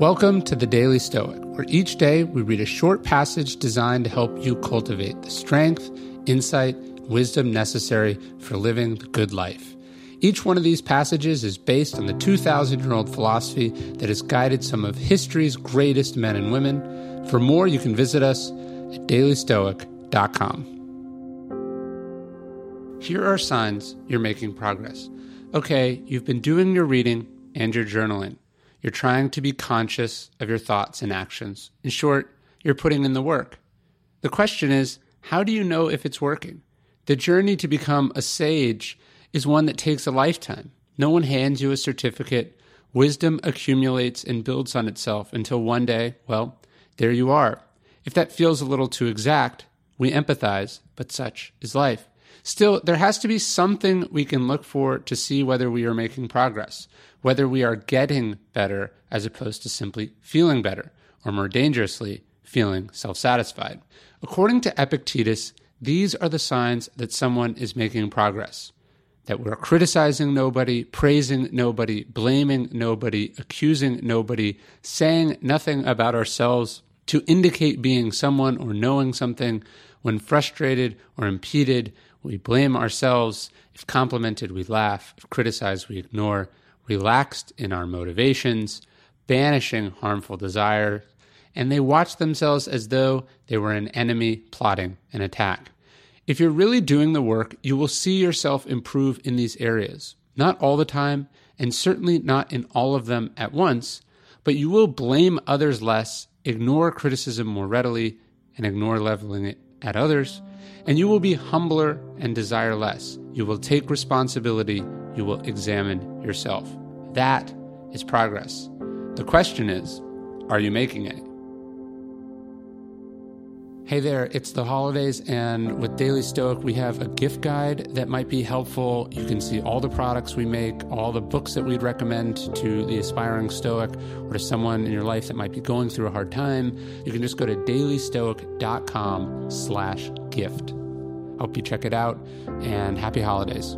Welcome to the Daily Stoic, where each day we read a short passage designed to help you cultivate the strength, insight, wisdom necessary for living the good life. Each one of these passages is based on the 2,000 year old philosophy that has guided some of history's greatest men and women. For more, you can visit us at dailystoic.com. Here are signs you're making progress. Okay, you've been doing your reading and your journaling. You're trying to be conscious of your thoughts and actions. In short, you're putting in the work. The question is, how do you know if it's working? The journey to become a sage is one that takes a lifetime. No one hands you a certificate. Wisdom accumulates and builds on itself until one day, well, there you are. If that feels a little too exact, we empathize, but such is life. Still, there has to be something we can look for to see whether we are making progress, whether we are getting better as opposed to simply feeling better, or more dangerously, feeling self satisfied. According to Epictetus, these are the signs that someone is making progress. That we're criticizing nobody, praising nobody, blaming nobody, accusing nobody, saying nothing about ourselves to indicate being someone or knowing something. When frustrated or impeded, we blame ourselves. If complimented, we laugh. If criticized, we ignore. Relaxed in our motivations, banishing harmful desire, and they watch themselves as though they were an enemy plotting an attack. If you're really doing the work, you will see yourself improve in these areas. Not all the time, and certainly not in all of them at once, but you will blame others less, ignore criticism more readily, and ignore leveling it at others and you will be humbler and desire less. You will take responsibility. You will examine yourself. That is progress. The question is are you making it? Hey there, it's the holidays, and with Daily Stoic, we have a gift guide that might be helpful. You can see all the products we make, all the books that we'd recommend to the aspiring Stoic or to someone in your life that might be going through a hard time. You can just go to dailystoic.com slash gift. Hope you check it out, and happy holidays.